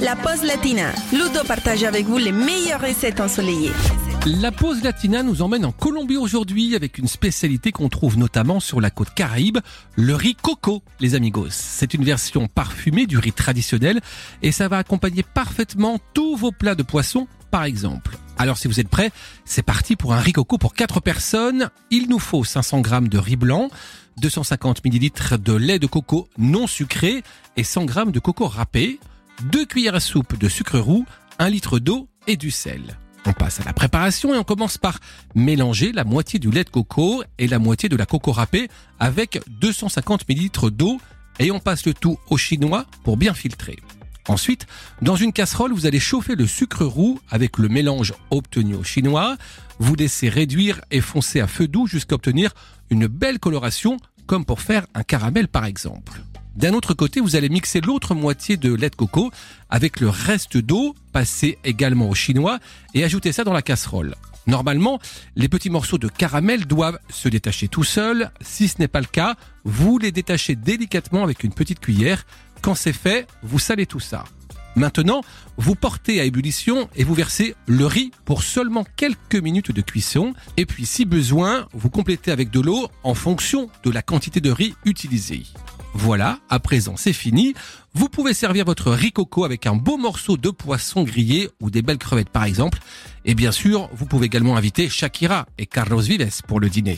la pause latina. Ludo partage avec vous les meilleures recettes ensoleillées. La pause latina nous emmène en Colombie aujourd'hui avec une spécialité qu'on trouve notamment sur la côte caraïbe, le riz coco, les amigos. C'est une version parfumée du riz traditionnel et ça va accompagner parfaitement tous vos plats de poisson par exemple. Alors si vous êtes prêts, c'est parti pour un riz coco pour 4 personnes. Il nous faut 500 g de riz blanc, 250 ml de lait de coco non sucré et 100 g de coco râpé, 2 cuillères à soupe de sucre roux, 1 litre d'eau et du sel. On passe à la préparation et on commence par mélanger la moitié du lait de coco et la moitié de la coco râpée avec 250 ml d'eau et on passe le tout au chinois pour bien filtrer. Ensuite, dans une casserole, vous allez chauffer le sucre roux avec le mélange obtenu au chinois. Vous laissez réduire et foncer à feu doux jusqu'à obtenir une belle coloration, comme pour faire un caramel par exemple. D'un autre côté, vous allez mixer l'autre moitié de lait de coco avec le reste d'eau, passé également au chinois, et ajouter ça dans la casserole. Normalement, les petits morceaux de caramel doivent se détacher tout seuls. Si ce n'est pas le cas, vous les détachez délicatement avec une petite cuillère. Quand c'est fait, vous salez tout ça. Maintenant, vous portez à ébullition et vous versez le riz pour seulement quelques minutes de cuisson. Et puis, si besoin, vous complétez avec de l'eau en fonction de la quantité de riz utilisée. Voilà, à présent c'est fini. Vous pouvez servir votre riz coco avec un beau morceau de poisson grillé ou des belles crevettes par exemple. Et bien sûr, vous pouvez également inviter Shakira et Carlos Vives pour le dîner.